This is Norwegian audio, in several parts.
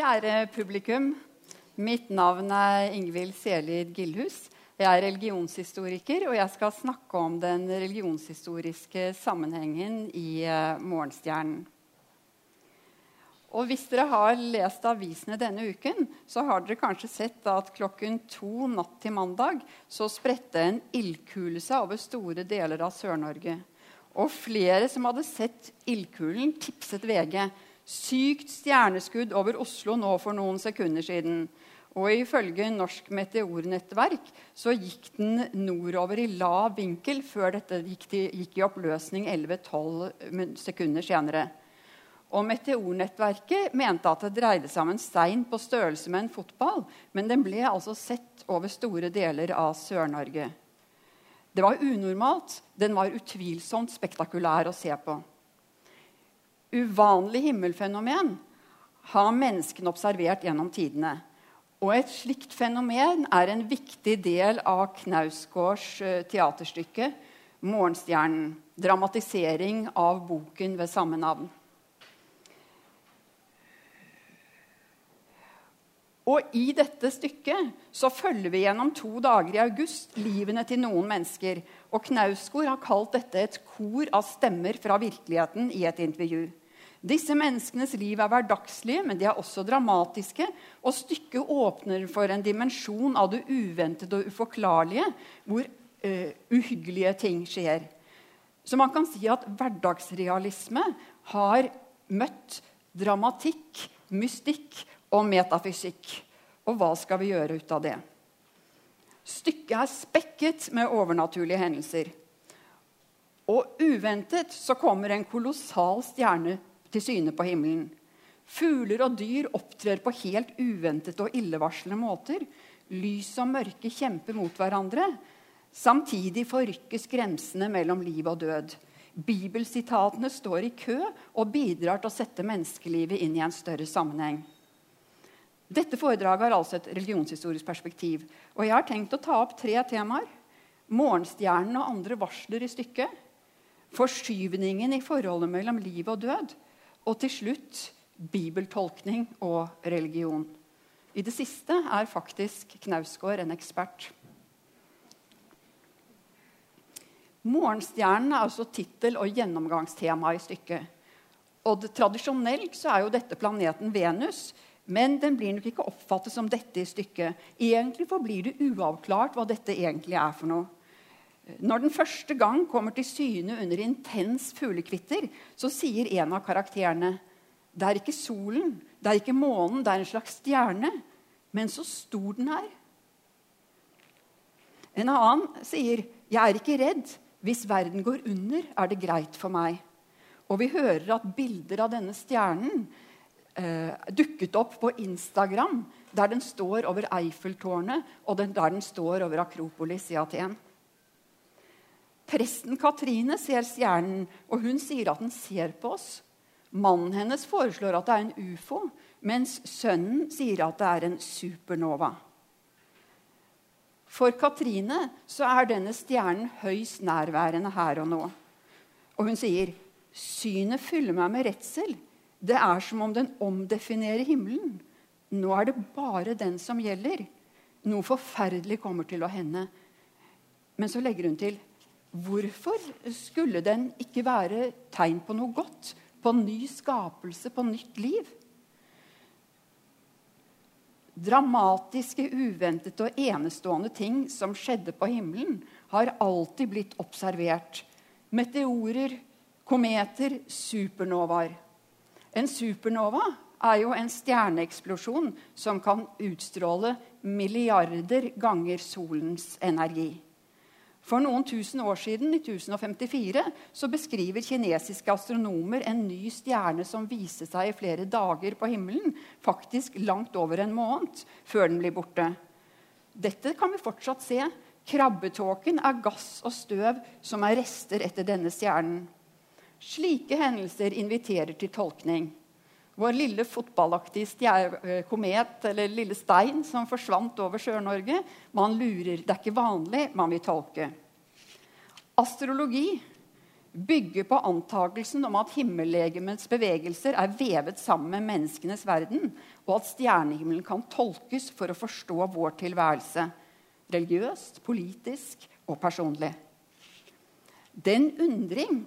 Kjære publikum. Mitt navn er Ingvild Selid Gildhus. Jeg er religionshistoriker, og jeg skal snakke om den religionshistoriske sammenhengen i uh, Morgenstjernen. Og hvis dere har lest avisene denne uken, så har dere kanskje sett at klokken to natt til mandag så spredte en ildkule seg over store deler av Sør-Norge. Og flere som hadde sett ildkulen, tipset VG. Sykt stjerneskudd over Oslo nå for noen sekunder siden. Og ifølge Norsk meteornettverk så gikk den nordover i lav vinkel før dette gikk, til, gikk i oppløsning 11-12 sekunder senere. Og Meteornettverket mente at det dreide seg om en stein på størrelse med en fotball, men den ble altså sett over store deler av Sør-Norge. Det var unormalt. Den var utvilsomt spektakulær å se på. Uvanlig himmelfenomen har menneskene observert gjennom tidene. Og et slikt fenomen er en viktig del av Knausgårds eh, teaterstykke 'Morgenstjernen'. Dramatisering av boken ved samme navn. Og i dette stykket så følger vi gjennom to dager i august livene til noen mennesker. Og Knausgård har kalt dette et kor av stemmer fra virkeligheten i et intervju. Disse menneskenes liv er hverdagslige, men de er også dramatiske. Og stykket åpner for en dimensjon av det uventede og uforklarlige, hvor uh, uhyggelige ting skjer. Så man kan si at hverdagsrealisme har møtt dramatikk, mystikk og metafysikk. Og hva skal vi gjøre ut av det? Stykket er spekket med overnaturlige hendelser. Og uventet så kommer en kolossal stjerne til syne på himmelen. Fugler og dyr opptrer på helt uventede og illevarslende måter. Lys og mørke kjemper mot hverandre. Samtidig forrykkes grensene mellom liv og død. Bibelsitatene står i kø og bidrar til å sette menneskelivet inn i en større sammenheng. Dette foredraget har altså et religionshistorisk perspektiv. Og jeg har tenkt å ta opp tre temaer. Morgenstjernen og andre varsler i stykket. Forskyvningen i forholdet mellom liv og død. Og til slutt bibeltolkning og religion. I det siste er faktisk Knausgård en ekspert. Morgenstjernen er altså tittel og gjennomgangstema i stykket. Og det, Tradisjonelt så er jo dette planeten Venus, men den blir nok ikke oppfattet som dette i stykket. Egentlig forblir det uavklart hva dette egentlig er for noe. Når den første gang kommer til syne under intens fuglekvitter, så sier en av karakterene det er ikke solen, det er ikke månen, det er en slags stjerne. Men så stor den er. En annen sier jeg er ikke redd. Hvis verden går under, er det greit for meg. Og vi hører at bilder av denne stjernen eh, dukket opp på Instagram, der den står over Eiffeltårnet, og den, der den står over Akropolis i Aten. Presten Katrine ser stjernen, og hun sier at den ser på oss. Mannen hennes foreslår at det er en ufo, mens sønnen sier at det er en supernova. For Katrine så er denne stjernen høyst nærværende her og nå. Og hun sier synet fyller meg med redsel. Det er som om den omdefinerer himmelen. Nå er det bare den som gjelder. Noe forferdelig kommer til å hende. Men så legger hun til hvorfor skulle den ikke være tegn på noe godt? På ny skapelse, på nytt liv? Dramatiske, uventede og enestående ting som skjedde på himmelen, har alltid blitt observert. Meteorer, kometer, supernovaer. En supernova er jo en stjerneeksplosjon som kan utstråle milliarder ganger solens energi. For noen tusen år siden, i 1054, så beskriver kinesiske astronomer en ny stjerne som viser seg i flere dager på himmelen, faktisk langt over en måned, før den blir borte. Dette kan vi fortsatt se. Krabbetåken er gass og støv som er rester etter denne stjernen. Slike hendelser inviterer til tolkning. Vår lille fotballaktige eh, komet eller lille stein som forsvant over Sør-Norge. Man lurer. Det er ikke vanlig, man vil tolke. Astrologi bygger på antakelsen om at himmellegemets bevegelser er vevet sammen med menneskenes verden, og at stjernehimmelen kan tolkes for å forstå vår tilværelse religiøst, politisk og personlig. Den undring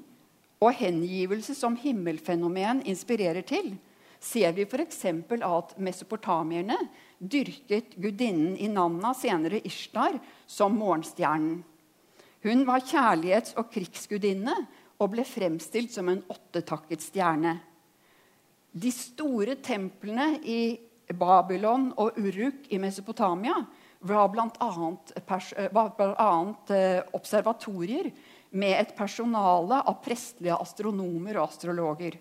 og hengivelse som himmelfenomen inspirerer til, ser vi f.eks. at mesopotamierne dyrket gudinnen Inanna, senere Ishtar, som morgenstjernen. Hun var kjærlighets- og krigsgudinne og ble fremstilt som en åttetakket stjerne. De store templene i Babylon og Uruk i Mesopotamia var bl.a. Eh, observatorier med et personale av prestelige astronomer og astrologer.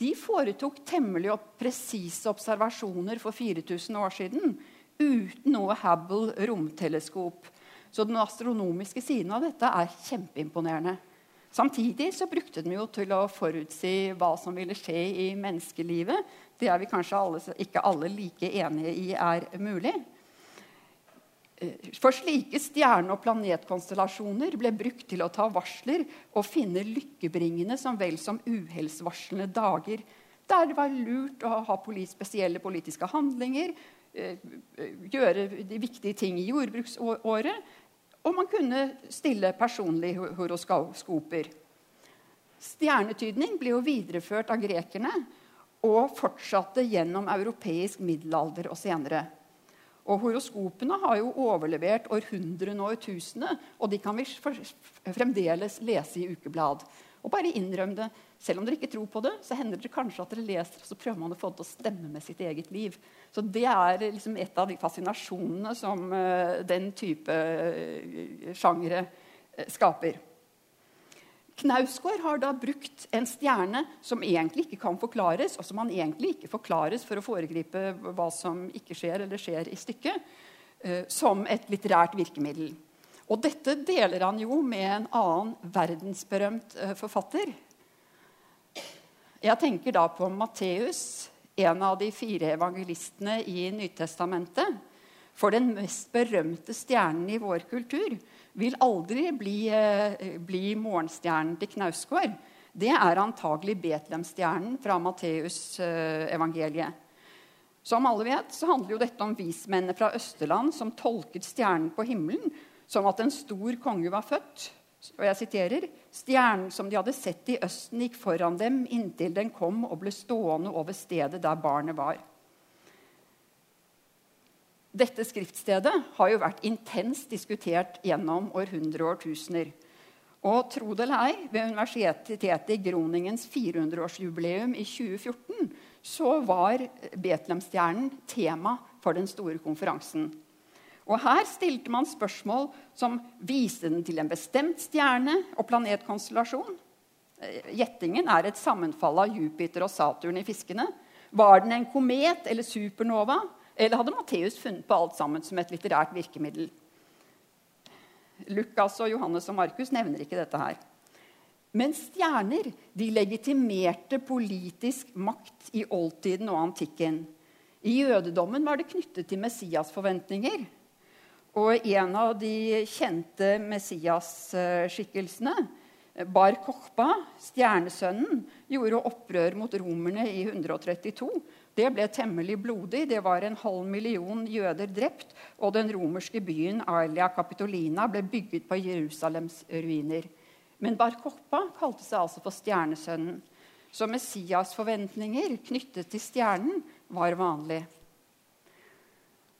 De foretok temmelig presise observasjoner for 4000 år siden uten noe Hubble romteleskop. Så den astronomiske siden av dette er kjempeimponerende. Samtidig så brukte de jo til å forutsi hva som ville skje i menneskelivet. Det er vi kanskje alle, ikke alle like enige i er mulig. For slike stjerne- og planetkonstellasjoner ble brukt til å ta varsler og finne lykkebringende som vel som uhellsvarslende dager. Der det var lurt å ha spesielle politiske handlinger, eh, gjøre de viktige ting i jordbruksåret. Og man kunne stille personlige horoskoper. Stjernetydning ble jo videreført av grekerne og fortsatte gjennom europeisk middelalder og senere. Og horoskopene har jo overlevert århundrene og årtusener, og de kan vi fremdeles lese i ukeblad. Og bare innrøm det. Selv om dere ikke tror på det, så hender det kanskje at dere leser, og så prøver man å få det til å stemme med sitt eget liv. Så det er liksom et av de fascinasjonene som uh, den type uh, sjangere uh, skaper. Knausgård har da brukt en stjerne som egentlig ikke kan forklares, og som han egentlig ikke forklares for å foregripe hva som ikke skjer eller skjer i stykket, eh, som et litterært virkemiddel. Og dette deler han jo med en annen verdensberømt eh, forfatter. Jeg tenker da på Matteus, en av de fire evangelistene i Nytestamentet. For den mest berømte stjernen i vår kultur vil aldri bli, eh, bli morgenstjernen til Knausgård. Det er antagelig Betlehemstjernen fra Matteusevangeliet. Eh, som alle vet, så handler jo dette om vismennene fra Østerland som tolket stjernen på himmelen som at en stor konge var født. Og jeg siterer, Stjernen som de hadde sett i Østen, gikk foran dem inntil den kom og ble stående over stedet der barnet var. Dette skriftstedet har jo vært intenst diskutert gjennom århundrer og årtusener. Og tro det eller ei, ved Universitetet i Groningens 400-årsjubileum i 2014 så var Betlehemstjernen tema for den store konferansen. Og Her stilte man spørsmål som viste den til en bestemt stjerne og planetkonstellasjon. Eh, gjettingen er et sammenfall av Jupiter og Saturn i fiskene. Var den en komet eller supernova? Eller hadde Matteus funnet på alt sammen som et litterært virkemiddel? Lukas og Johannes og Markus nevner ikke dette her. Men stjerner de legitimerte politisk makt i oldtiden og antikken. I jødedommen var det knyttet til Messias-forventninger. Og en av de kjente Messias-skikkelsene, Bar Kochba, stjernesønnen, gjorde opprør mot romerne i 132 det ble temmelig blodig. Det var en halv million jøder drept. Og den romerske byen Aelia Capitolina ble bygget på Jerusalems ruiner. Men Bar Koppa kalte seg altså for stjernesønnen. Så Messias' forventninger knyttet til stjernen var vanlig.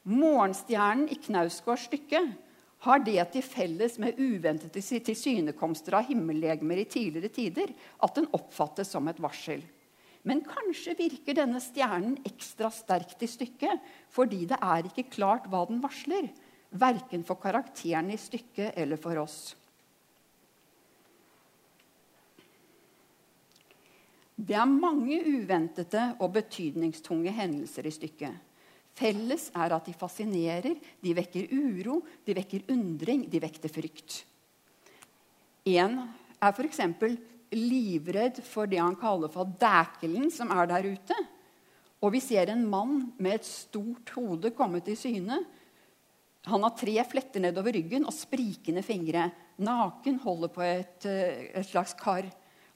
Morgenstjernen i Knausgårds stykke har det til felles med uventede tilsynekomster av himmellegemer i tidligere tider at den oppfattes som et varsel. Men kanskje virker denne stjernen ekstra sterkt i stykket fordi det er ikke klart hva den varsler, verken for karakterene i stykket eller for oss. Det er mange uventede og betydningstunge hendelser i stykket. Felles er at de fascinerer, de vekker uro, de vekker undring, de vekter frykt. En er f.eks livredd for det han kaller for dækelen som er der ute. Og vi ser en mann med et stort hode komme til syne. Han har tre fletter nedover ryggen og sprikende fingre. Naken holder på et, eh, et slags kar.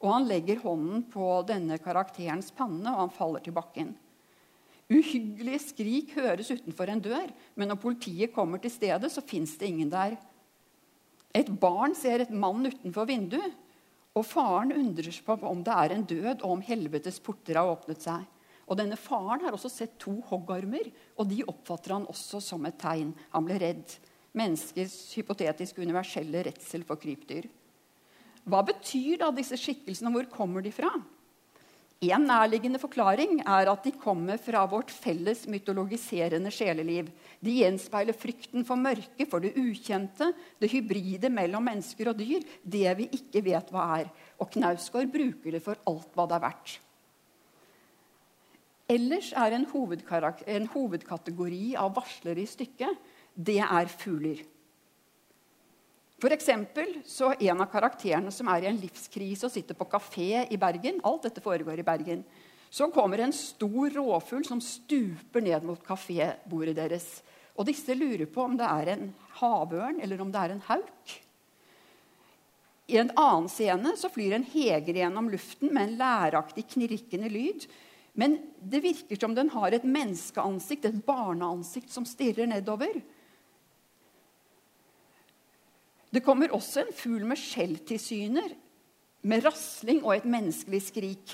Og han legger hånden på denne karakterens panne, og han faller til bakken. Uhyggelige skrik høres utenfor en dør, men når politiet kommer til stedet, så fins det ingen der. Et barn ser et mann utenfor vinduet, og faren undrer seg på om det er en død, og om helvetes porter har åpnet seg. Og denne Faren har også sett to hoggormer, og de oppfatter han også som et tegn. Han ble redd. Menneskets hypotetiske universelle redsel for krypdyr. Hva betyr da disse skikkelsene, og hvor kommer de fra? En nærliggende forklaring er at de kommer fra vårt felles mytologiserende sjeleliv. De gjenspeiler frykten for mørket, for det ukjente, det hybride mellom mennesker og dyr, det vi ikke vet hva er. Og Knausgård bruker det for alt hva det er verdt. Ellers er en, en hovedkategori av varslere i stykket det er fugler. For eksempel, så En av karakterene som er i en livskrise og sitter på kafé i Bergen Alt dette foregår i Bergen. Så kommer en stor rovfugl som stuper ned mot kafébordet deres. Og disse lurer på om det er en havørn eller om det er en hauk. I en annen scene så flyr en heger gjennom luften med en læraktig, knirkende lyd. Men det virker som den har et menneskeansikt, et barneansikt, som stirrer nedover. Det kommer også en fugl med skjelltilsyner, med rasling og et menneskelig skrik.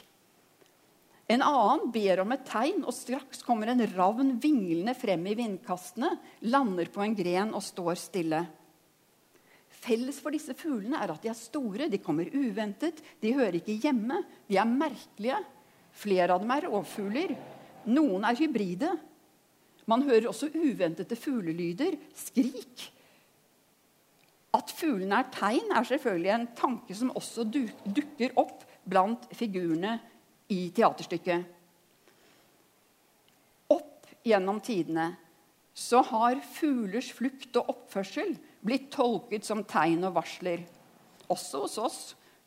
En annen ber om et tegn, og straks kommer en ravn vinglende frem i vindkastene, lander på en gren og står stille. Felles for disse fuglene er at de er store, de kommer uventet, de hører ikke hjemme, de er merkelige. Flere av dem er rovfugler. Noen er hybride. Man hører også uventede fuglelyder, skrik. At fuglene er tegn, er selvfølgelig en tanke som også dukker opp blant figurene i teaterstykket. Opp gjennom tidene så har fuglers flukt og oppførsel blitt tolket som tegn og varsler. Også hos oss.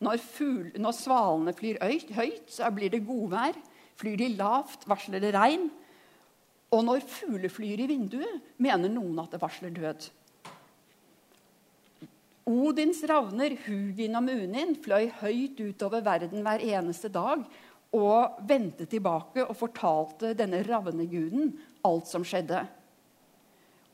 Når, fugl, når svalene flyr høyt, så blir det godvær. Flyr de lavt, varsler det regn. Og når fugler flyr i vinduet, mener noen at det varsler død. Odins ravner, Hugin og Munin, fløy høyt utover verden hver eneste dag og vendte tilbake og fortalte denne ravneguden alt som skjedde.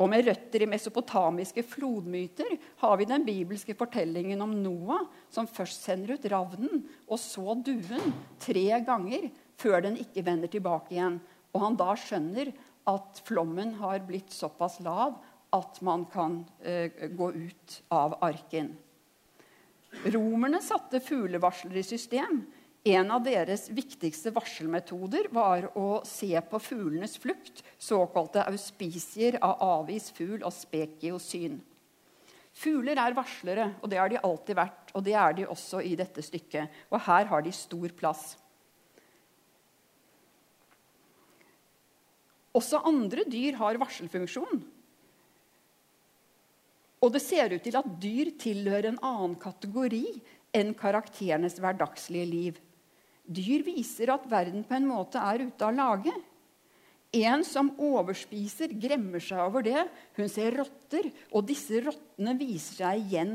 Og med røtter i mesopotamiske flodmyter har vi den bibelske fortellingen om Noah, som først sender ut ravnen og så duen tre ganger før den ikke vender tilbake igjen. Og han da skjønner at flommen har blitt såpass lav at man kan eh, gå ut av arken. Romerne satte fuglevarsler i system. En av deres viktigste varselmetoder var å se på fuglenes flukt, såkalte auspicier av avis, fugl og spekiosyn. Fugler er varslere, og det har de alltid vært. Og det er de også i dette stykket. Og her har de stor plass. Også andre dyr har varselfunksjon. Og det ser ut til at dyr tilhører en annen kategori enn karakterenes hverdagslige liv. Dyr viser at verden på en måte er ute av lage. En som overspiser, gremmer seg over det. Hun ser rotter, og disse rottene viser seg igjen,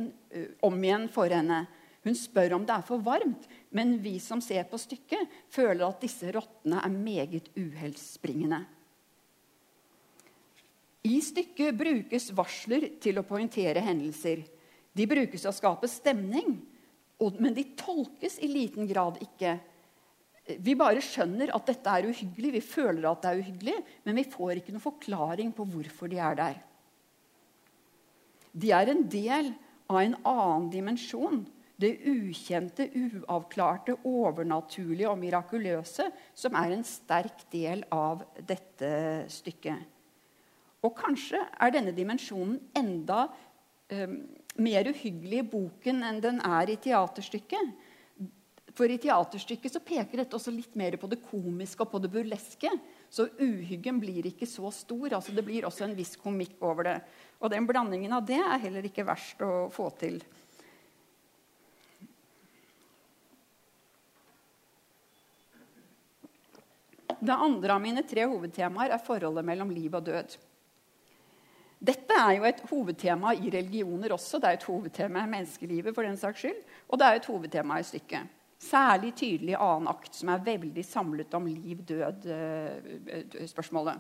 om igjen for henne. Hun spør om det er for varmt, men vi som ser på stykket, føler at disse rottene er meget uheldsbringende. I stykket brukes varsler til å poengtere hendelser. De brukes til å skape stemning, men de tolkes i liten grad ikke. Vi bare skjønner at dette er uhyggelig, vi føler at det er uhyggelig, men vi får ikke noen forklaring på hvorfor de er der. De er en del av en annen dimensjon. Det ukjente, uavklarte, overnaturlige og mirakuløse, som er en sterk del av dette stykket. Og kanskje er denne dimensjonen enda eh, mer uhyggelig i boken enn den er i teaterstykket. For i teaterstykket så peker dette også litt mer på det komiske og på det burleske. Så uhyggen blir ikke så stor. altså Det blir også en viss komikk over det. Og den blandingen av det er heller ikke verst å få til. Det andre av mine tre hovedtemaer er forholdet mellom liv og død. Dette er jo et hovedtema i religioner også. Det er et hovedtema i menneskelivet, for den saks skyld. Og det er et hovedtema i stykket. Særlig tydelig i annen akt, som er veldig samlet om liv-død-spørsmålet.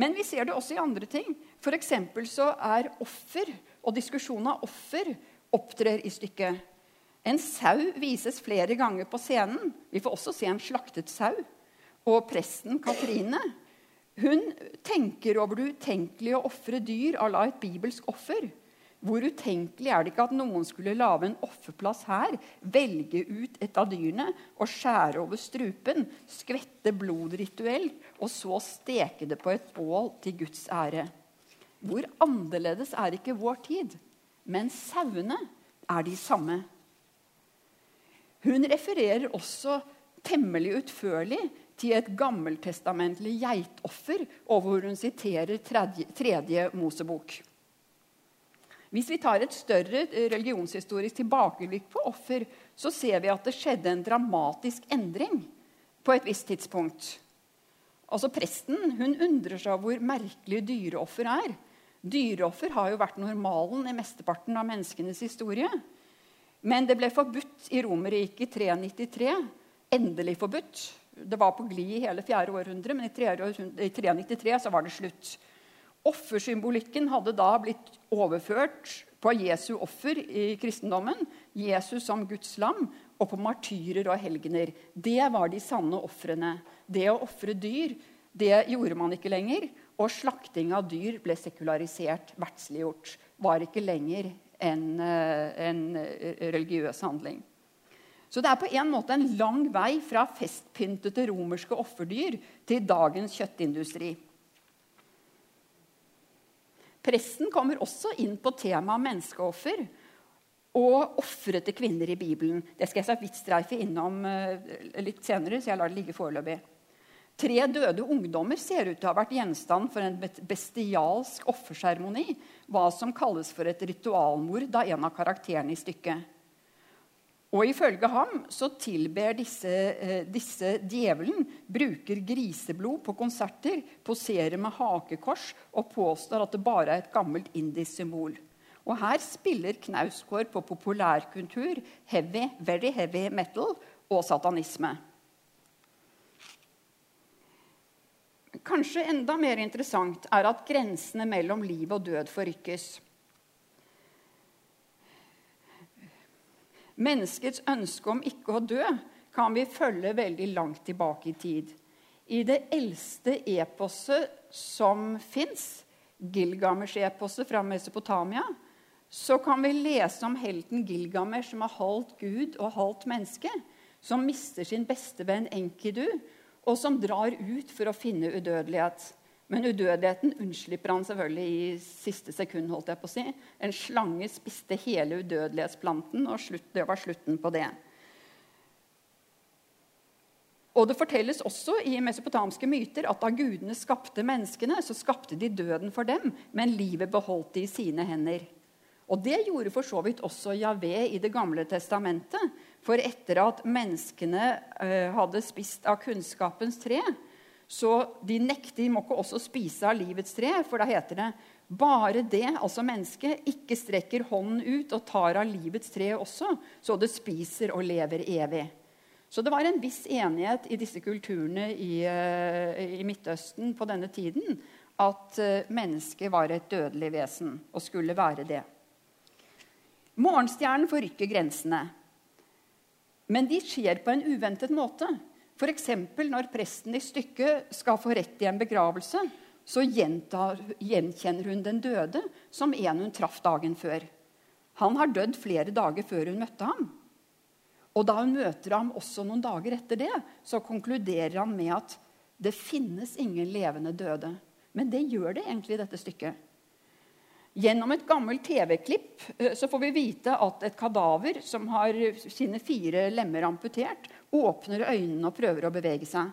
Men vi ser det også i andre ting. F.eks. så er offer og diskusjonen av offer opptrer i stykket. En sau vises flere ganger på scenen. Vi får også se en slaktet sau. Og presten Katrine hun tenker over det utenkelige å ofre dyr à la et bibelsk offer. Hvor utenkelig er det ikke at noen skulle lage en offerplass her, velge ut et av dyrene og skjære over strupen, skvette blod rituelt, og så steke det på et bål til Guds ære? Hvor annerledes er ikke vår tid? Men sauene er de samme. Hun refererer også temmelig utførlig til et gammeltestamentlig geitoffer, og hvor hun siterer tredje, tredje Mosebok. Hvis vi tar et større eh, religionshistorisk tilbakeblikk på offer, så ser vi at det skjedde en dramatisk endring på et visst tidspunkt. Altså Presten hun undrer seg hvor merkelig dyreoffer er. Dyreoffer har jo vært normalen i mesteparten av menneskenes historie. Men det ble forbudt i Romerriket i 393. Endelig forbudt. Det var på glid i hele fjerde århundre, men i 393 så var det slutt. Offersymbolikken hadde da blitt overført på Jesu offer i kristendommen, Jesus som Guds lam, og på martyrer og helgener. Det var de sanne ofrene. Det å ofre dyr det gjorde man ikke lenger. Og slakting av dyr ble sekularisert, verdsliggjort. Var ikke lenger en, eh, en eh, religiøs handling. Så det er på en måte en lang vei fra festpyntede romerske offerdyr til dagens kjøttindustri. Presten kommer også inn på temaet menneskeoffer og ofre til kvinner i Bibelen. Det skal jeg så vidt streife innom eh, litt senere, så jeg lar det ligge foreløpig. Tre døde ungdommer ser ut til å ha vært gjenstand for en bestialsk offerseremoni, hva som kalles for et ritualmord av en av karakterene i stykket. Og ifølge ham så tilber disse, eh, disse djevelen, bruker griseblod på konserter, poserer med hakekors og påstår at det bare er et gammelt indisk symbol. Og her spiller Knausgård på populærkultur, heavy, very heavy metal og satanisme. Kanskje enda mer interessant er at grensene mellom liv og død forrykkes. Menneskets ønske om ikke å dø kan vi følge veldig langt tilbake i tid. I det eldste eposet som fins, Gilgamesh-eposet fra Mesopotamia, så kan vi lese om helten Gilgamesh som er halvt gud og halvt menneske, som mister sin beste venn Enkidu, og som drar ut for å finne udødelighet. Men udødeligheten unnslipper han selvfølgelig i siste sekund. holdt jeg på å si. En slange spiste hele udødelighetsplanten, og slutt, det var slutten på det. Og Det fortelles også i mesopotamske myter at da gudene skapte menneskene, så skapte de døden for dem, men livet beholdt de i sine hender. Og Det gjorde for så vidt også Javé i Det gamle testamentet. For etter at menneskene uh, hadde spist av kunnskapens tre, så de nekter, de må ikke også spise av livets tre, for da heter det bare det, altså mennesket, ikke strekker hånden ut og tar av livets tre også, så det spiser og lever evig. Så det var en viss enighet i disse kulturene i, uh, i Midtøsten på denne tiden at uh, mennesket var et dødelig vesen og skulle være det. Morgenstjernen forrykker grensene. Men de skjer på en uventet måte. F.eks. når presten i stykket skal få rett i en begravelse, så gjentar, gjenkjenner hun den døde som en hun traff dagen før. Han har dødd flere dager før hun møtte ham. Og da hun møter ham også noen dager etter det, så konkluderer han med at det finnes ingen levende døde. Men det gjør det egentlig i dette stykket. Gjennom et gammelt TV-klipp eh, så får vi vite at et kadaver som har sine fire lemmer amputert, åpner øynene og prøver å bevege seg.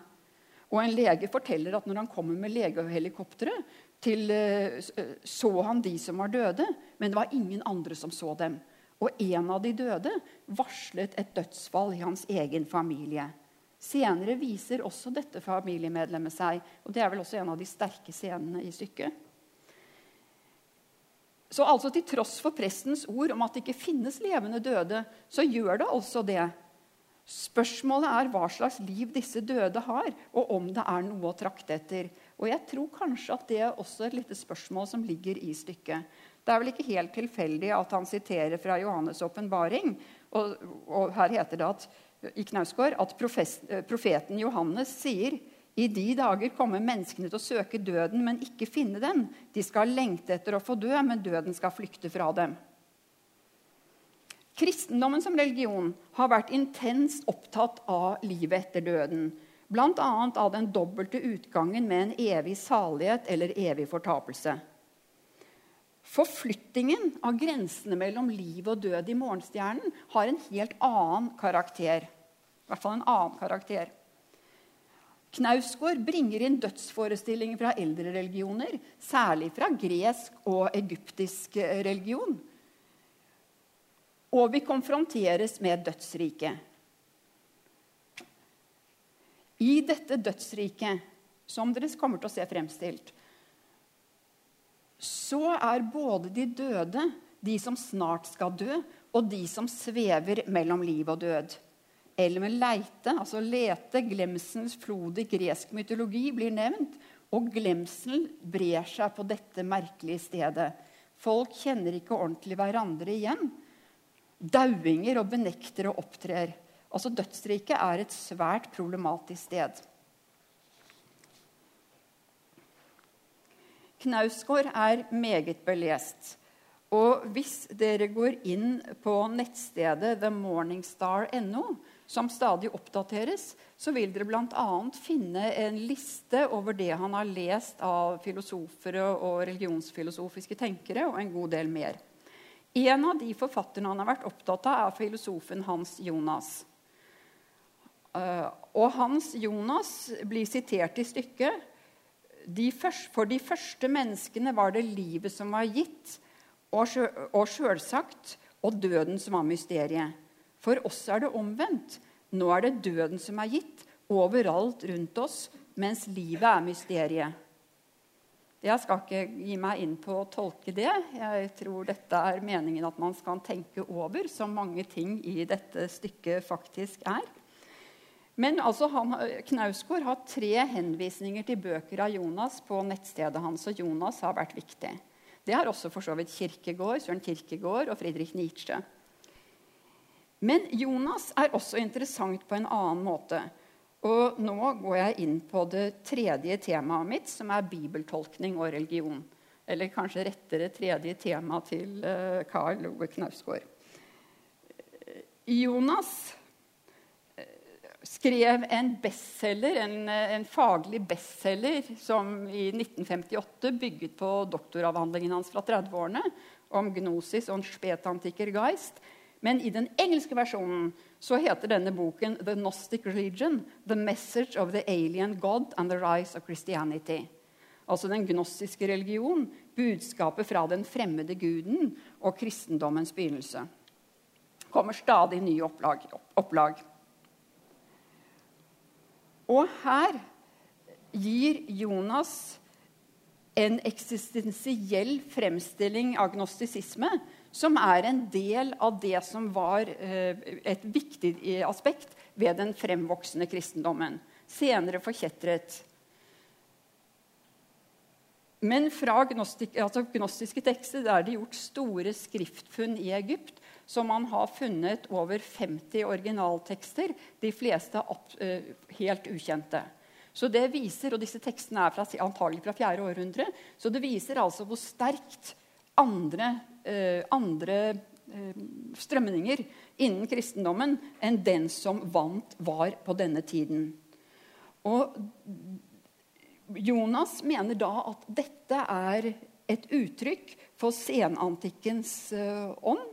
Og En lege forteller at når han kommer med legehelikopteret, eh, så han de som var døde, men det var ingen andre som så dem. Og en av de døde varslet et dødsfall i hans egen familie. Senere viser også dette familiemedlemmet seg, og det er vel også en av de sterke scenene i stykket. Så altså til tross for prestens ord om at det ikke finnes levende døde, så gjør det altså det. Spørsmålet er hva slags liv disse døde har, og om det er noe å trakte etter. Og jeg tror kanskje at det er også et lite spørsmål som ligger i stykket. Det er vel ikke helt tilfeldig at han siterer fra Johannes' åpenbaring. Og, og, her heter det at, i Knausgård at profeten Johannes sier i de dager kommer menneskene til å søke døden, men ikke finne den. De skal lengte etter å få dø, men døden skal flykte fra dem. Kristendommen som religion har vært intenst opptatt av livet etter døden. Bl.a. av den dobbelte utgangen med en evig salighet eller evig fortapelse. Forflyttingen av grensene mellom liv og død i morgenstjernen har en helt annen karakter. I hvert fall en annen karakter. Knausgård bringer inn dødsforestillinger fra eldre religioner, særlig fra gresk og egyptisk religion. Og vi konfronteres med dødsriket. I dette dødsriket, som dere kommer til å se fremstilt, så er både de døde, de som snart skal dø, og de som svever mellom liv og død. Eller med leite, altså lete, glemselens flod i gresk mytologi blir nevnt. Og glemselen brer seg på dette merkelige stedet. Folk kjenner ikke ordentlig hverandre igjen. Dauinger og benektere opptrer. Altså Dødsriket er et svært problematisk sted. Knausgård er meget belest. Og hvis dere går inn på nettstedet themorningstar.no, som stadig oppdateres, så vil dere bl.a. finne en liste over det han har lest av filosofer og religionsfilosofiske tenkere, og en god del mer. En av de forfatterne han har vært opptatt av, er filosofen Hans Jonas. Eh, og Hans Jonas blir sitert i stykket. De første, for de første menneskene var det livet som var gitt, og sjølsagt, og døden som var mysteriet. For oss er det omvendt. Nå er det døden som er gitt, overalt rundt oss, mens livet er mysteriet. Jeg skal ikke gi meg inn på å tolke det. Jeg tror dette er meningen at man skal tenke over, som mange ting i dette stykket faktisk er. Men altså, han, Knausgård har tre henvisninger til bøker av Jonas på nettstedet hans, og Jonas har vært viktig. Det har også for så vidt Kirkegård, Søren Kirkegård og Friedrich Nietzsche. Men Jonas er også interessant på en annen måte. Og nå går jeg inn på det tredje temaet mitt, som er bibeltolkning og religion. Eller kanskje rettere tredje tema til Karl Ove Knausgård. Jonas eh, skrev en bestselger, en, en faglig bestselger som i 1958 bygget på doktoravhandlingen hans fra 30-årene om gnosis og spetantiker geist, men i den engelske versjonen så heter denne boken 'The Gnostic Religion The Message of the Alien God and the Rise of Christianity'. Altså den gnostiske religion, budskapet fra den fremmede guden og kristendommens begynnelse. kommer stadig nye opplag. opplag. Og her gir Jonas en eksistensiell fremstilling av gnostisisme som er en del av det som var eh, et viktig aspekt ved den fremvoksende kristendommen. Senere forkjetret. Men fra gnostik, altså gnostiske tekster der det er gjort store skriftfunn i Egypt, så man har funnet over 50 originaltekster, de fleste uh, helt ukjente. Så det viser, og Disse tekstene er antagelig fra 4. århundre, så det viser altså hvor sterkt andre Eh, andre eh, strømninger innen kristendommen enn den som vant, var på denne tiden. Og Jonas mener da at dette er et uttrykk for senantikkens eh, ånd.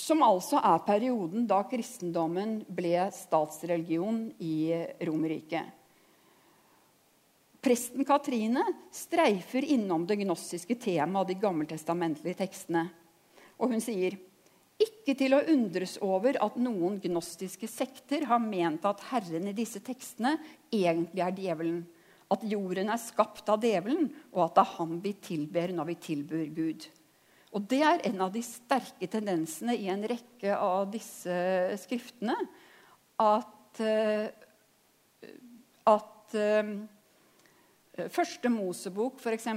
Som altså er perioden da kristendommen ble statsreligion i Romerriket. Presten Katrine streifer innom det gnostiske temaet av de gammeltestamentlige tekstene. Og hun sier ikke til å undres over at noen gnostiske sekter har ment at Herren i disse tekstene egentlig er djevelen. at jorden er skapt av djevelen, og at det er ham vi tilber når vi tilbyr Gud. Og Det er en av de sterke tendensene i en rekke av disse skriftene. At, eh, at eh, Første Mosebok, f.eks.,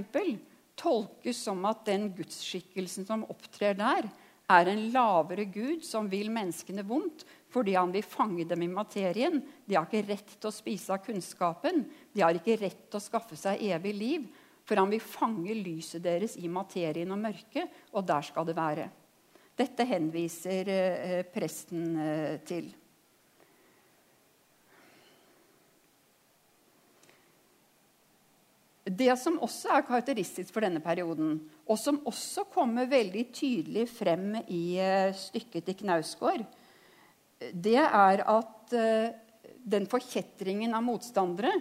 tolkes som at den gudsskikkelsen som opptrer der, er en lavere gud som vil menneskene vondt fordi han vil fange dem i materien. De har ikke rett til å spise av kunnskapen. De har ikke rett til å skaffe seg evig liv. For han vil fange lyset deres i materien og mørket, og der skal det være. Dette henviser eh, presten eh, til. Det som også er karakteristisk for denne perioden, og som også kommer veldig tydelig frem i eh, stykket til Knausgård, det er at eh, den forkjetringen av motstandere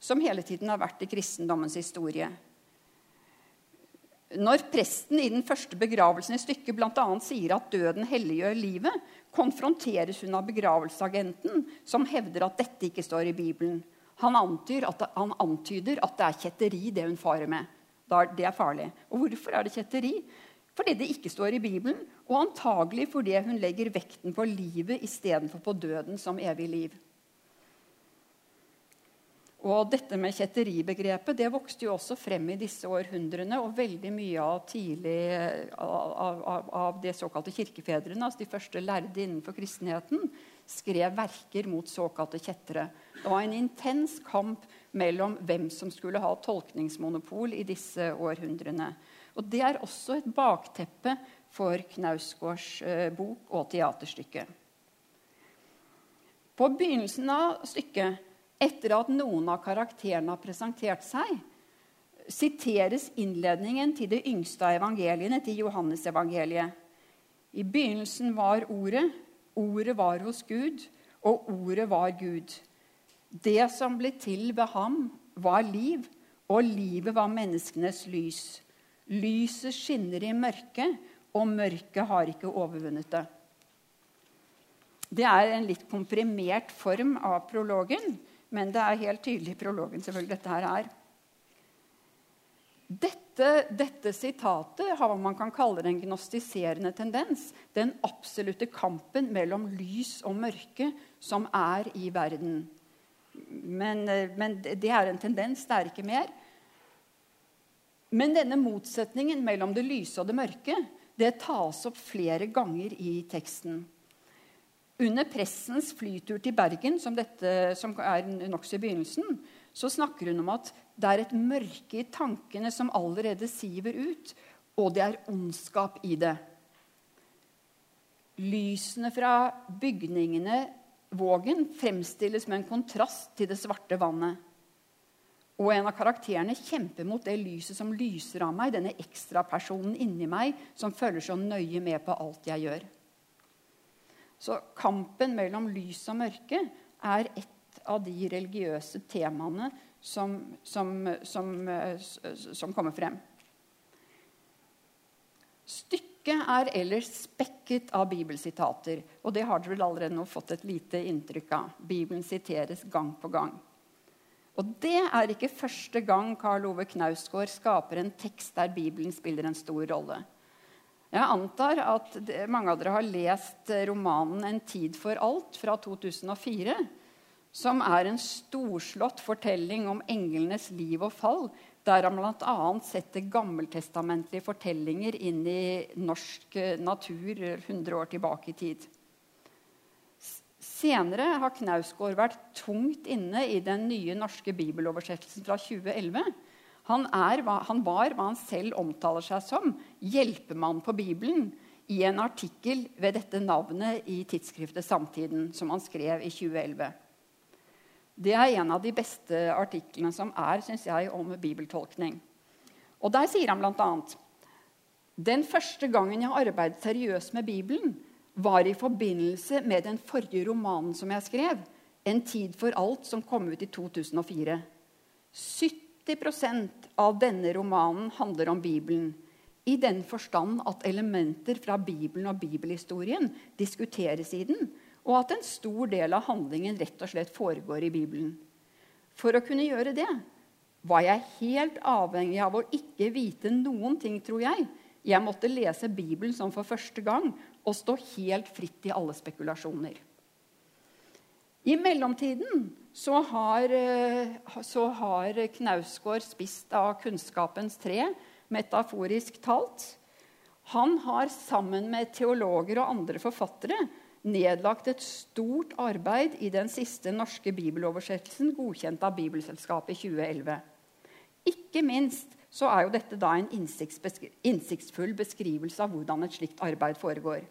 som hele tiden har vært i kristendommens historie Når presten i den første begravelsen i stykket bl.a. sier at døden helliggjør livet, konfronteres hun av begravelsesagenten, som hevder at dette ikke står i Bibelen. Han, at, han antyder at det er kjetteri, det hun farer med. Det er farlig. Og hvorfor er det kjetteri? Fordi det ikke står i Bibelen, og antagelig fordi hun legger vekten på livet istedenfor på døden som evig liv. Og dette med kjetteribegrepet det vokste jo også frem i disse århundrene. Og veldig mye av, tidlig, av, av, av de såkalte kirkefedrene, altså de første lærde innenfor kristenheten, skrev verker mot såkalte kjettere. Det var en intens kamp mellom hvem som skulle ha tolkningsmonopol i disse århundrene. Og Det er også et bakteppe for Knausgårds eh, bok og teaterstykke. På begynnelsen av stykket, etter at noen av karakterene har presentert seg, siteres innledningen til det yngste av evangeliene, til Johannesevangeliet. I begynnelsen var Ordet, Ordet var hos Gud, og ordet var Gud. Det som ble til ved ham, var liv, og livet var menneskenes lys. Lyset skinner i mørket, og mørket har ikke overvunnet det. Det er en litt komprimert form av prologen, men det er helt tydelig i prologen selvfølgelig dette her er. Dette, dette, sitatet har hva man kan kalle en gnostiserende tendens. Den absolutte kampen mellom lys og mørke som er i verden. Men, men, det er en tendens, det er ikke mer. Men denne motsetningen mellom det lyse og det mørke det tas opp flere ganger i teksten. Under pressens flytur til Bergen, som, dette, som er nokså i begynnelsen, så snakker hun om at det er et mørke i tankene som allerede siver ut, og det er ondskap i det. Lysene fra bygningene Vågen fremstilles med en kontrast til det svarte vannet. Og en av karakterene kjemper mot det lyset som lyser av meg, denne ekstrapersonen inni meg som følger så nøye med på alt jeg gjør. Så kampen mellom lys og mørke er et av de religiøse temaene som, som, som, som kommer frem. Stykket er ellers spekket av bibelsitater. Og det har dere vel allerede nå fått et lite inntrykk av. Bibelen siteres gang på gang. Og det er ikke første gang Karl Ove Knausgård skaper en tekst der Bibelen spiller en stor rolle. Jeg antar at mange av dere har lest romanen 'En tid for alt' fra 2004 som er en storslått fortelling om englenes liv og fall, der han bl.a. setter gammeltestamentlige fortellinger inn i norsk eh, natur 100 år tilbake i tid. Senere har Knausgård vært tungt inne i den nye norske bibeloversettelsen fra 2011. Han, er, han var hva han selv omtaler seg som, hjelpemann på Bibelen, i en artikkel ved dette navnet i tidsskriftet Samtiden, som han skrev i 2011. Det er en av de beste artiklene som er synes jeg, om bibeltolkning. Og Der sier han bl.a.: Den første gangen jeg arbeidet seriøst med Bibelen, var i forbindelse med den forrige romanen som jeg skrev, 'En tid for alt', som kom ut i 2004. 70% av denne romanen handler om Bibelen. I den forstand at elementer fra Bibelen og bibelhistorien diskuteres i den, og at en stor del av handlingen rett og slett foregår i Bibelen. For å kunne gjøre det var jeg helt avhengig av å ikke vite noen ting, tror jeg. Jeg måtte lese Bibelen som for første gang og stå helt fritt i alle spekulasjoner. I mellomtiden så har, eh, så har Knausgård spist av kunnskapens tre, metaforisk talt. Han har sammen med teologer og andre forfattere nedlagt et stort arbeid i den siste norske bibeloversettelsen, godkjent av Bibelselskapet i 2011. Ikke minst så er jo dette da en innsiktsfull beskrivelse av hvordan et slikt arbeid foregår.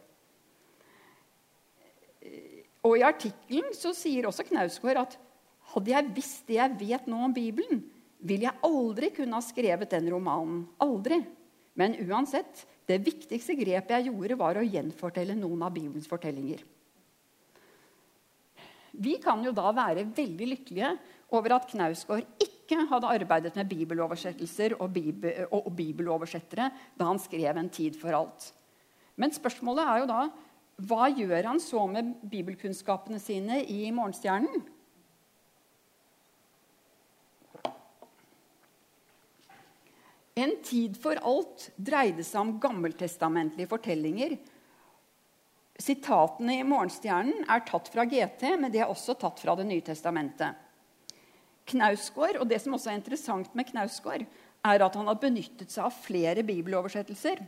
Og I artikkelen så sier også Knausgård at hadde jeg visst det jeg vet nå om Bibelen, ville jeg aldri kunne ha skrevet den romanen. Aldri. Men uansett, det viktigste grepet jeg gjorde, var å gjenfortelle noen av Bibelens fortellinger. Vi kan jo da være veldig lykkelige over at Knausgård ikke hadde arbeidet med bibeloversettelser og, bibel, og bibeloversettere da han skrev 'En tid for alt'. Men spørsmålet er jo da hva gjør han så med bibelkunnskapene sine i Morgenstjernen? En tid for alt dreide seg om gammeltestamentlige fortellinger. Sitatene i Morgenstjernen er tatt fra GT, men de er også tatt fra Det nye testamentet. Knausgård, og Det som også er interessant med Knausgård, er at han har benyttet seg av flere bibeloversettelser.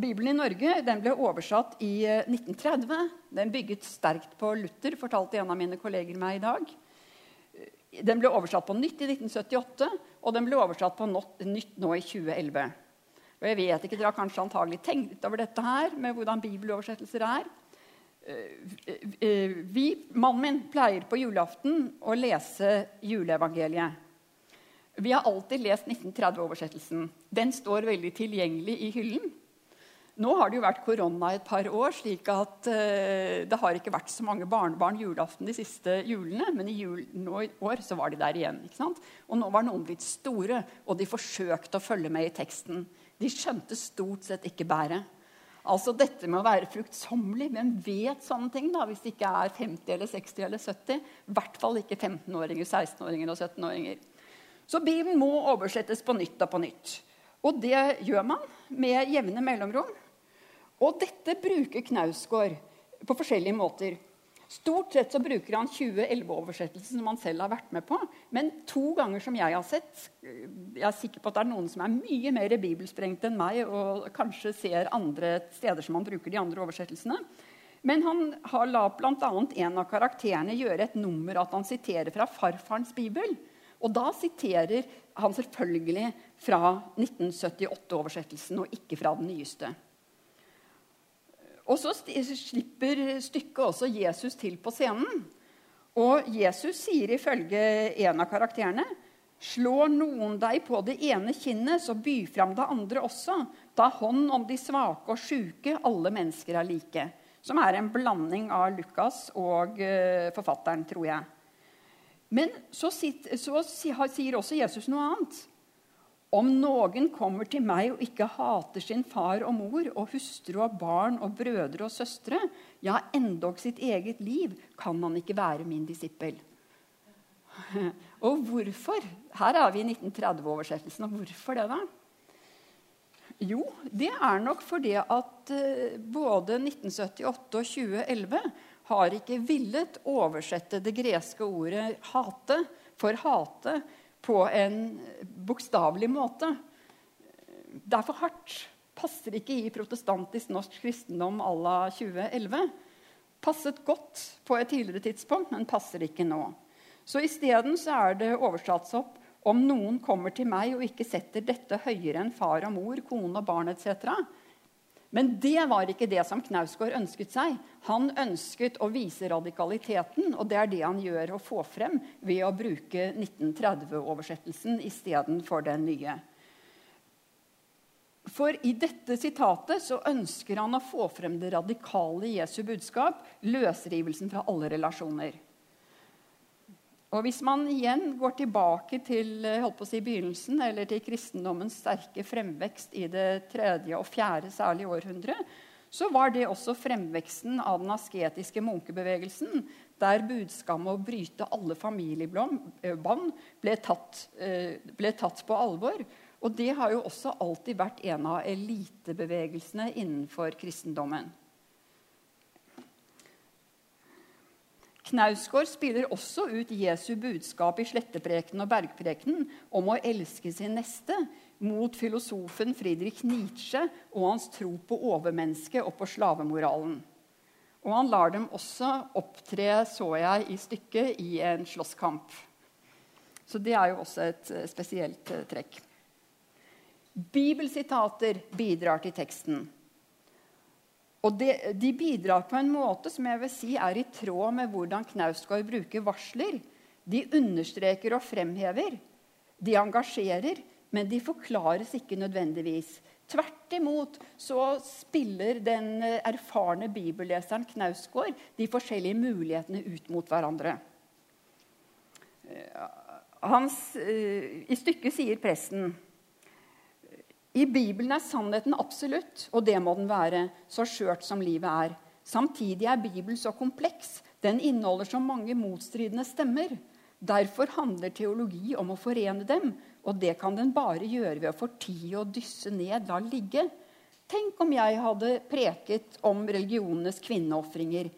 Bibelen i Norge ble oversatt i 1930. Eh, den bygget sterkt på Luther, fortalte en av mine kolleger meg i dag. Den ble oversatt på nytt i 1978, og den ble oversatt på nytt nå i 2011. Og jeg vet ikke, Dere har kanskje antagelig tenkt over dette her, med hvordan bibeloversettelser er. Eh, eh, vi, Mannen min pleier på julaften å lese juleevangeliet. Vi har alltid lest 1930-oversettelsen. Den står veldig tilgjengelig i hyllen. Nå har det jo vært korona et par år, slik at uh, det har ikke vært så mange barnebarn julaften de siste julene. Men i jul, nå i år så var de der igjen. ikke sant? Og nå var noen blitt store, og de forsøkte å følge med i teksten. De skjønte stort sett ikke bæret. Altså dette med å være fruktsommelig. Hvem vet sånne ting da, hvis det ikke er 50 eller 60 eller 70? I hvert fall ikke 15-åringer, 16-åringer og 17-åringer. Så Bibelen må oversettes på nytt og på nytt. Og det gjør man med jevne mellomrom. Og dette bruker Knausgård på forskjellige måter. Stort sett så bruker han 2011-oversettelsen som han selv har vært med på. Men to ganger som jeg har sett Jeg er sikker på at det er noen som er mye mer bibelsprengt enn meg, og kanskje ser andre steder som han bruker de andre oversettelsene. Men han har la bl.a. en av karakterene gjøre et nummer at han siterer fra farfarens bibel. Og da siterer han selvfølgelig fra 1978-oversettelsen og ikke fra den nyeste. Og så slipper stykket også Jesus til på scenen. Og Jesus sier ifølge en av karakterene Slår noen deg på det ene kinnet, så by fram det andre også. Ta hånd om de svake og sjuke. Alle mennesker er like. Som er en blanding av Lukas og uh, forfatteren, tror jeg. Men så sier også Jesus noe annet. Om noen kommer til meg og ikke hater sin far og mor og hustru og barn og brødre og søstre, ja, endog sitt eget liv, kan han ikke være min disippel. Og hvorfor? Her er vi i 1930-oversettelsen. Og hvorfor det, da? Jo, det er nok fordi at eh, både 1978 og 2011 har ikke villet oversette det greske ordet 'hate' for 'hate' på en bokstavelig måte. Det er for hardt. Passer ikke i protestantisk norsk kristendom à la 2011. Passet godt på et tidligere tidspunkt, men passer ikke nå. Så isteden er det oversatt opp om noen kommer til meg og ikke setter dette høyere enn far og mor, kone og barn etc., men det var ikke det som Knausgård ønsket seg. Han ønsket å vise radikaliteten, og det er det han gjør å få frem ved å bruke 1930-oversettelsen istedenfor den nye. For i dette sitatet så ønsker han å få frem det radikale Jesu budskap, løsrivelsen fra alle relasjoner. Og Hvis man igjen går tilbake til eh, si, begynnelsen, eller til kristendommens sterke fremvekst i det tredje og fjerde særlig århundre, så var det også fremveksten av den asketiske munkebevegelsen. der budskapet å bryte alle familiebånd ble ble tatt på alvor. Og det har jo også alltid vært en av elitebevegelsene innenfor kristendommen. Knausgård spiller også ut Jesu budskap i Slettepreken og Bergprekenen om å elske sin neste mot filosofen Friedrich Nietzsche og hans tro på overmennesket og på slavemoralen. Og han lar dem også opptre, så jeg i stykket, i en slåsskamp. Så det er jo også et eh, spesielt eh, trekk. Bibelsitater bidrar til teksten. Og de, de, bidrar på en måte som jeg vil si er i tråd med hvordan Knausgård bruker varsler. De understreker og fremhever. De engasjerer, men de forklares ikke nødvendigvis. Tvert imot så spiller den erfarne bibelleseren Knausgård de forskjellige mulighetene ut mot hverandre. Hans, eh, I stykket sier presten i Bibelen er sannheten absolutt, og det må den være, så skjørt som livet er. Samtidig er Bibelen så kompleks. Den inneholder så mange motstridende stemmer. Derfor handler teologi om å forene dem, og det kan den bare gjøre ved å fortie og dysse ned, la ligge. Tenk om jeg hadde preket om religionenes kvinneofringer.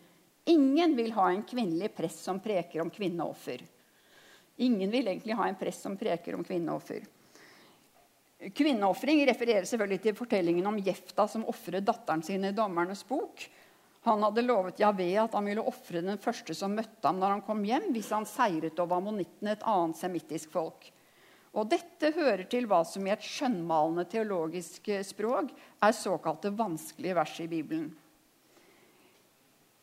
Ingen vil ha en kvinnelig prest som preker om kvinneoffer. Ingen vil egentlig ha en prest som preker om kvinneoffer. Kvinneofring refererer selvfølgelig til fortellingen om Jefta som ofret datteren sin i Dommernes bok. Han hadde lovet Javé at han ville ofre den første som møtte ham når han kom hjem, hvis han seiret over ammonittene, et annet semittisk folk. Og Dette hører til hva som i et skjønnmalende teologisk språk er såkalte vanskelige vers i Bibelen.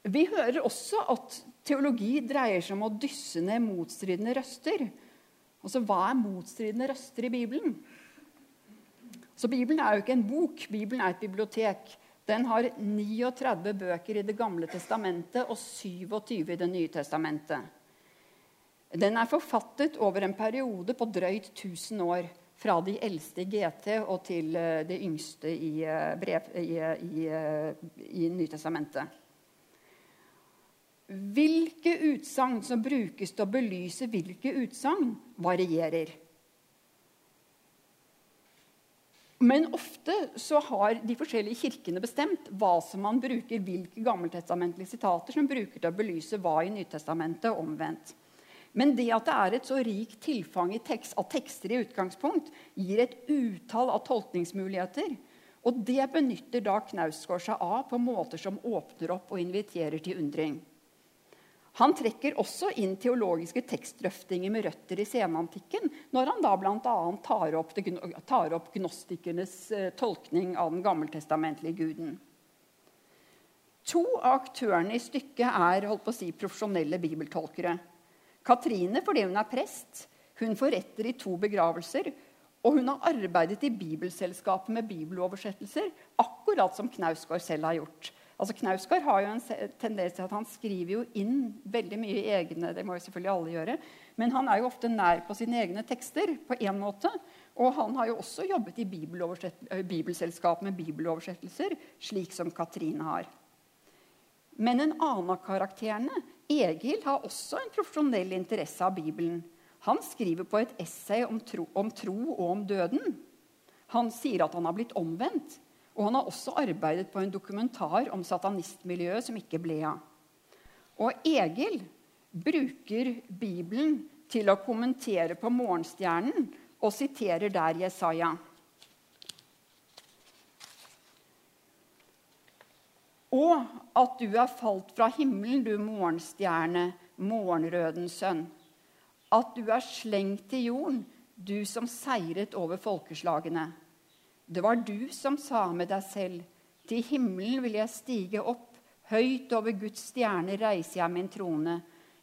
Vi hører også at teologi dreier seg om å dysse ned motstridende røster. Altså, Hva er motstridende røster i Bibelen? Så Bibelen er jo ikke en bok, Bibelen er et bibliotek. Den har 39 bøker i Det gamle testamentet og 27 i Det nye testamentet. Den er forfattet over en periode på drøyt 1000 år. Fra de eldste i GT og til eh, de yngste i, eh, brev, i, eh, i, i Nytestamentet. Hvilke utsagn som brukes til å belyse hvilke utsagn, varierer. Men ofte så har de forskjellige kirkene bestemt hva som man bruker, hvilke gammeltestamentlige sitater som bruker til å belyse hva i Nytestamentet omvendt. Men det at det er et så rikt tilfang tekst, av tekster i utgangspunkt, gir et utall av tolkningsmuligheter. Og det benytter da Knausgård seg av på måter som åpner opp og inviterer til undring. Han trekker også inn teologiske tekstdrøftinger med røtter i senantikken, når han da bl.a. Tar, tar opp gnostikernes eh, tolkning av den gammeltestamentlige guden. To av aktørene i stykket er holdt på å si, profesjonelle bibeltolkere. Katrine fordi hun er prest. Hun forretter i to begravelser. Og hun har arbeidet i Bibelselskapet med bibeloversettelser, akkurat som Knausgård selv har gjort. Altså Knausgård har jo en tendens til at han skriver jo inn veldig mye egne Det må jo selvfølgelig alle gjøre. Men han er jo ofte nær på sine egne tekster på én måte. Og han har jo også jobbet i bibelselskap med bibeloversettelser, slik som Katrine har. Men en annen av karakterene, Egil, har også en profesjonell interesse av Bibelen. Han skriver på et essay om tro, om tro og om døden. Han sier at han har blitt omvendt. Og han har også arbeidet på en dokumentar om satanistmiljøet som ikke ble av. Og Egil bruker Bibelen til å kommentere på morgenstjernen og siterer der Jesaja. Og at du er falt fra himmelen, du morgenstjerne, morgenrødens sønn. At du er slengt til jorden, du som seiret over folkeslagene. Det var du som sa med deg selv, til himmelen vil jeg stige opp, høyt over Guds stjerne reiser jeg min trone.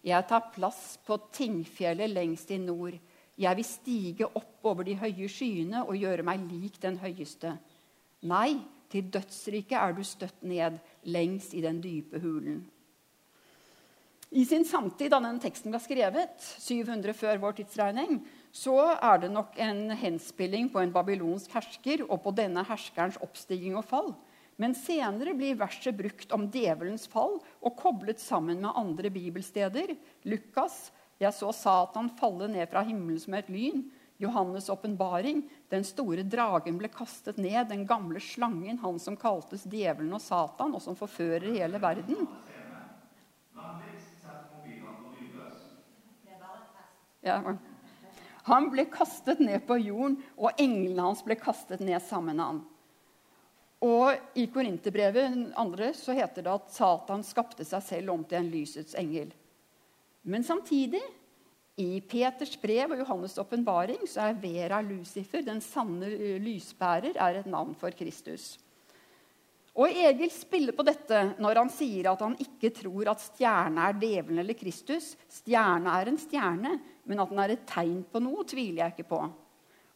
Jeg tar plass på Tingfjellet lengst i nord. Jeg vil stige opp over de høye skyene og gjøre meg lik den høyeste. Nei, til dødsriket er du støtt ned, lengst i den dype hulen. I sin samtid, da den teksten ble skrevet, 700 før vår tidsregning, så er det nok en henspilling på en babylonsk hersker og på denne herskerens oppstigning og fall. Men senere blir verset brukt om djevelens fall og koblet sammen med andre bibelsteder. Lukas, 'Jeg så Satan falle ned fra himmelen som et lyn'. Johannes' åpenbaring. Den store dragen ble kastet ned, den gamle slangen, han som kaltes djevelen og Satan, og som forfører hele verden. Ja, han ble kastet ned på jorden, og englene hans ble kastet ned sammen med han. Og I Korinterbrevet andre så heter det at Satan skapte seg selv om til en lysets engel. Men samtidig, i Peters brev og Johannes' åpenbaring, så er Vera Lucifer, den sanne lysbærer, er et navn for Kristus. Og Egil spiller på dette når han sier at han ikke tror at stjerne er djevelen eller Kristus. Stjerne er en stjerne, men at den er et tegn på noe, tviler jeg ikke på.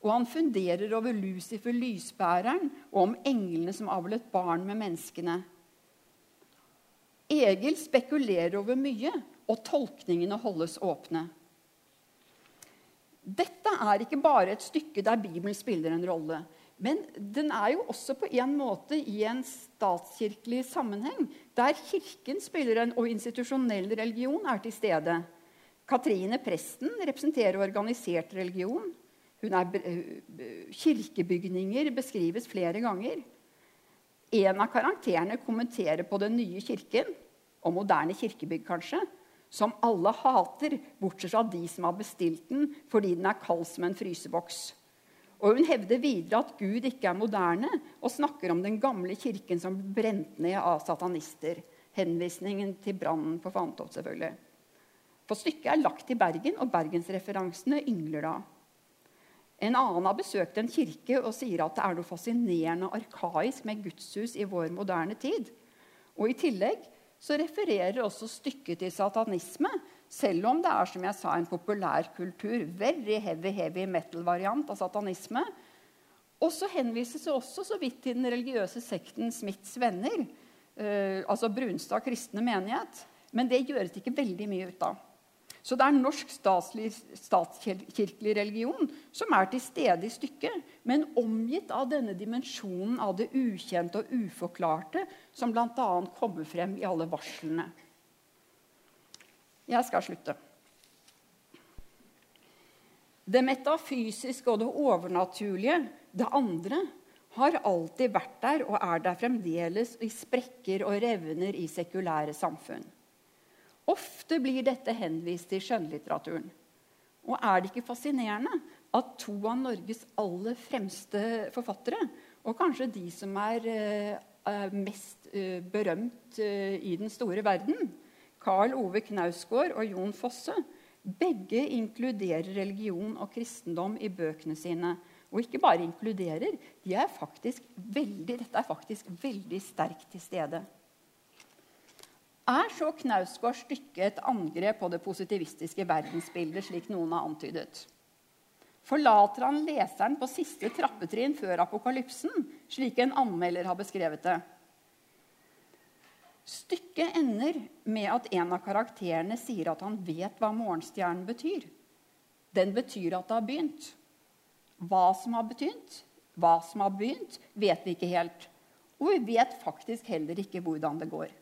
Og han funderer over Lucifer, lysbæreren, og om englene som avlet barn med menneskene. Egil spekulerer over mye, og tolkningene holdes åpne. Dette er ikke bare et stykke der Bibelen spiller en rolle. Men den er jo også på en måte i en statskirkelig sammenheng, der Kirken spiller en, og institusjonell religion er til stede. Katrine presten representerer organisert religion. Er, kirkebygninger beskrives flere ganger. En av karakterene kommenterer på den nye kirken, og moderne kirkebygg kanskje, som alle hater, bortsett fra de som har bestilt den fordi den er kald som en fryseboks. Og Hun hevder videre at Gud ikke er moderne, og snakker om den gamle kirken som brent ned av satanister. Henvisningen til brannen på Fantoft, selvfølgelig. For stykket er lagt i Bergen, og bergensreferansene yngler da. En annen har besøkt en kirke og sier at det er noe fascinerende arkaisk med gudshus i vår moderne tid. Og I tillegg så refererer også stykket til satanisme, selv om det er som jeg sa, en populærkultur. Very heavy, heavy metal-variant av satanisme. Og så henvises det også så vidt til den religiøse sekten Smiths venner. Eh, altså Brunstad kristne menighet. Men det gjøres ikke veldig mye ut av. Så det er norsk statskirkelig religion som er til stede i stykket, men omgitt av denne dimensjonen av det ukjente og uforklarte, som bl.a. kommer frem i alle varslene. Jeg skal slutte. Det metafysiske og det overnaturlige, det andre, har alltid vært der og er der fremdeles i sprekker og revner i sekulære samfunn. Ofte blir dette henvist til skjønnlitteraturen. Og er det ikke fascinerende at to av Norges aller fremste forfattere, og kanskje de som er uh, mest uh, berømt i den store verden, Karl Ove Knausgård og Jon Fosse, begge inkluderer religion og kristendom i bøkene sine. Og ikke bare inkluderer, de er veldig, dette er faktisk veldig sterkt til stede. Er så Knausgårds stykke et angrep på det positivistiske verdensbildet, slik noen har antydet? Forlater han leseren på siste trappetrinn før apokalypsen, slik en anmelder har beskrevet det? Stykket ender med at en av karakterene sier at han vet hva morgenstjernen betyr. Den betyr at det har begynt. Hva som har betynt, hva som har begynt, vet vi ikke helt. Og vi vet faktisk heller ikke hvordan det går.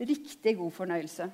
Riktig god fornøyelse.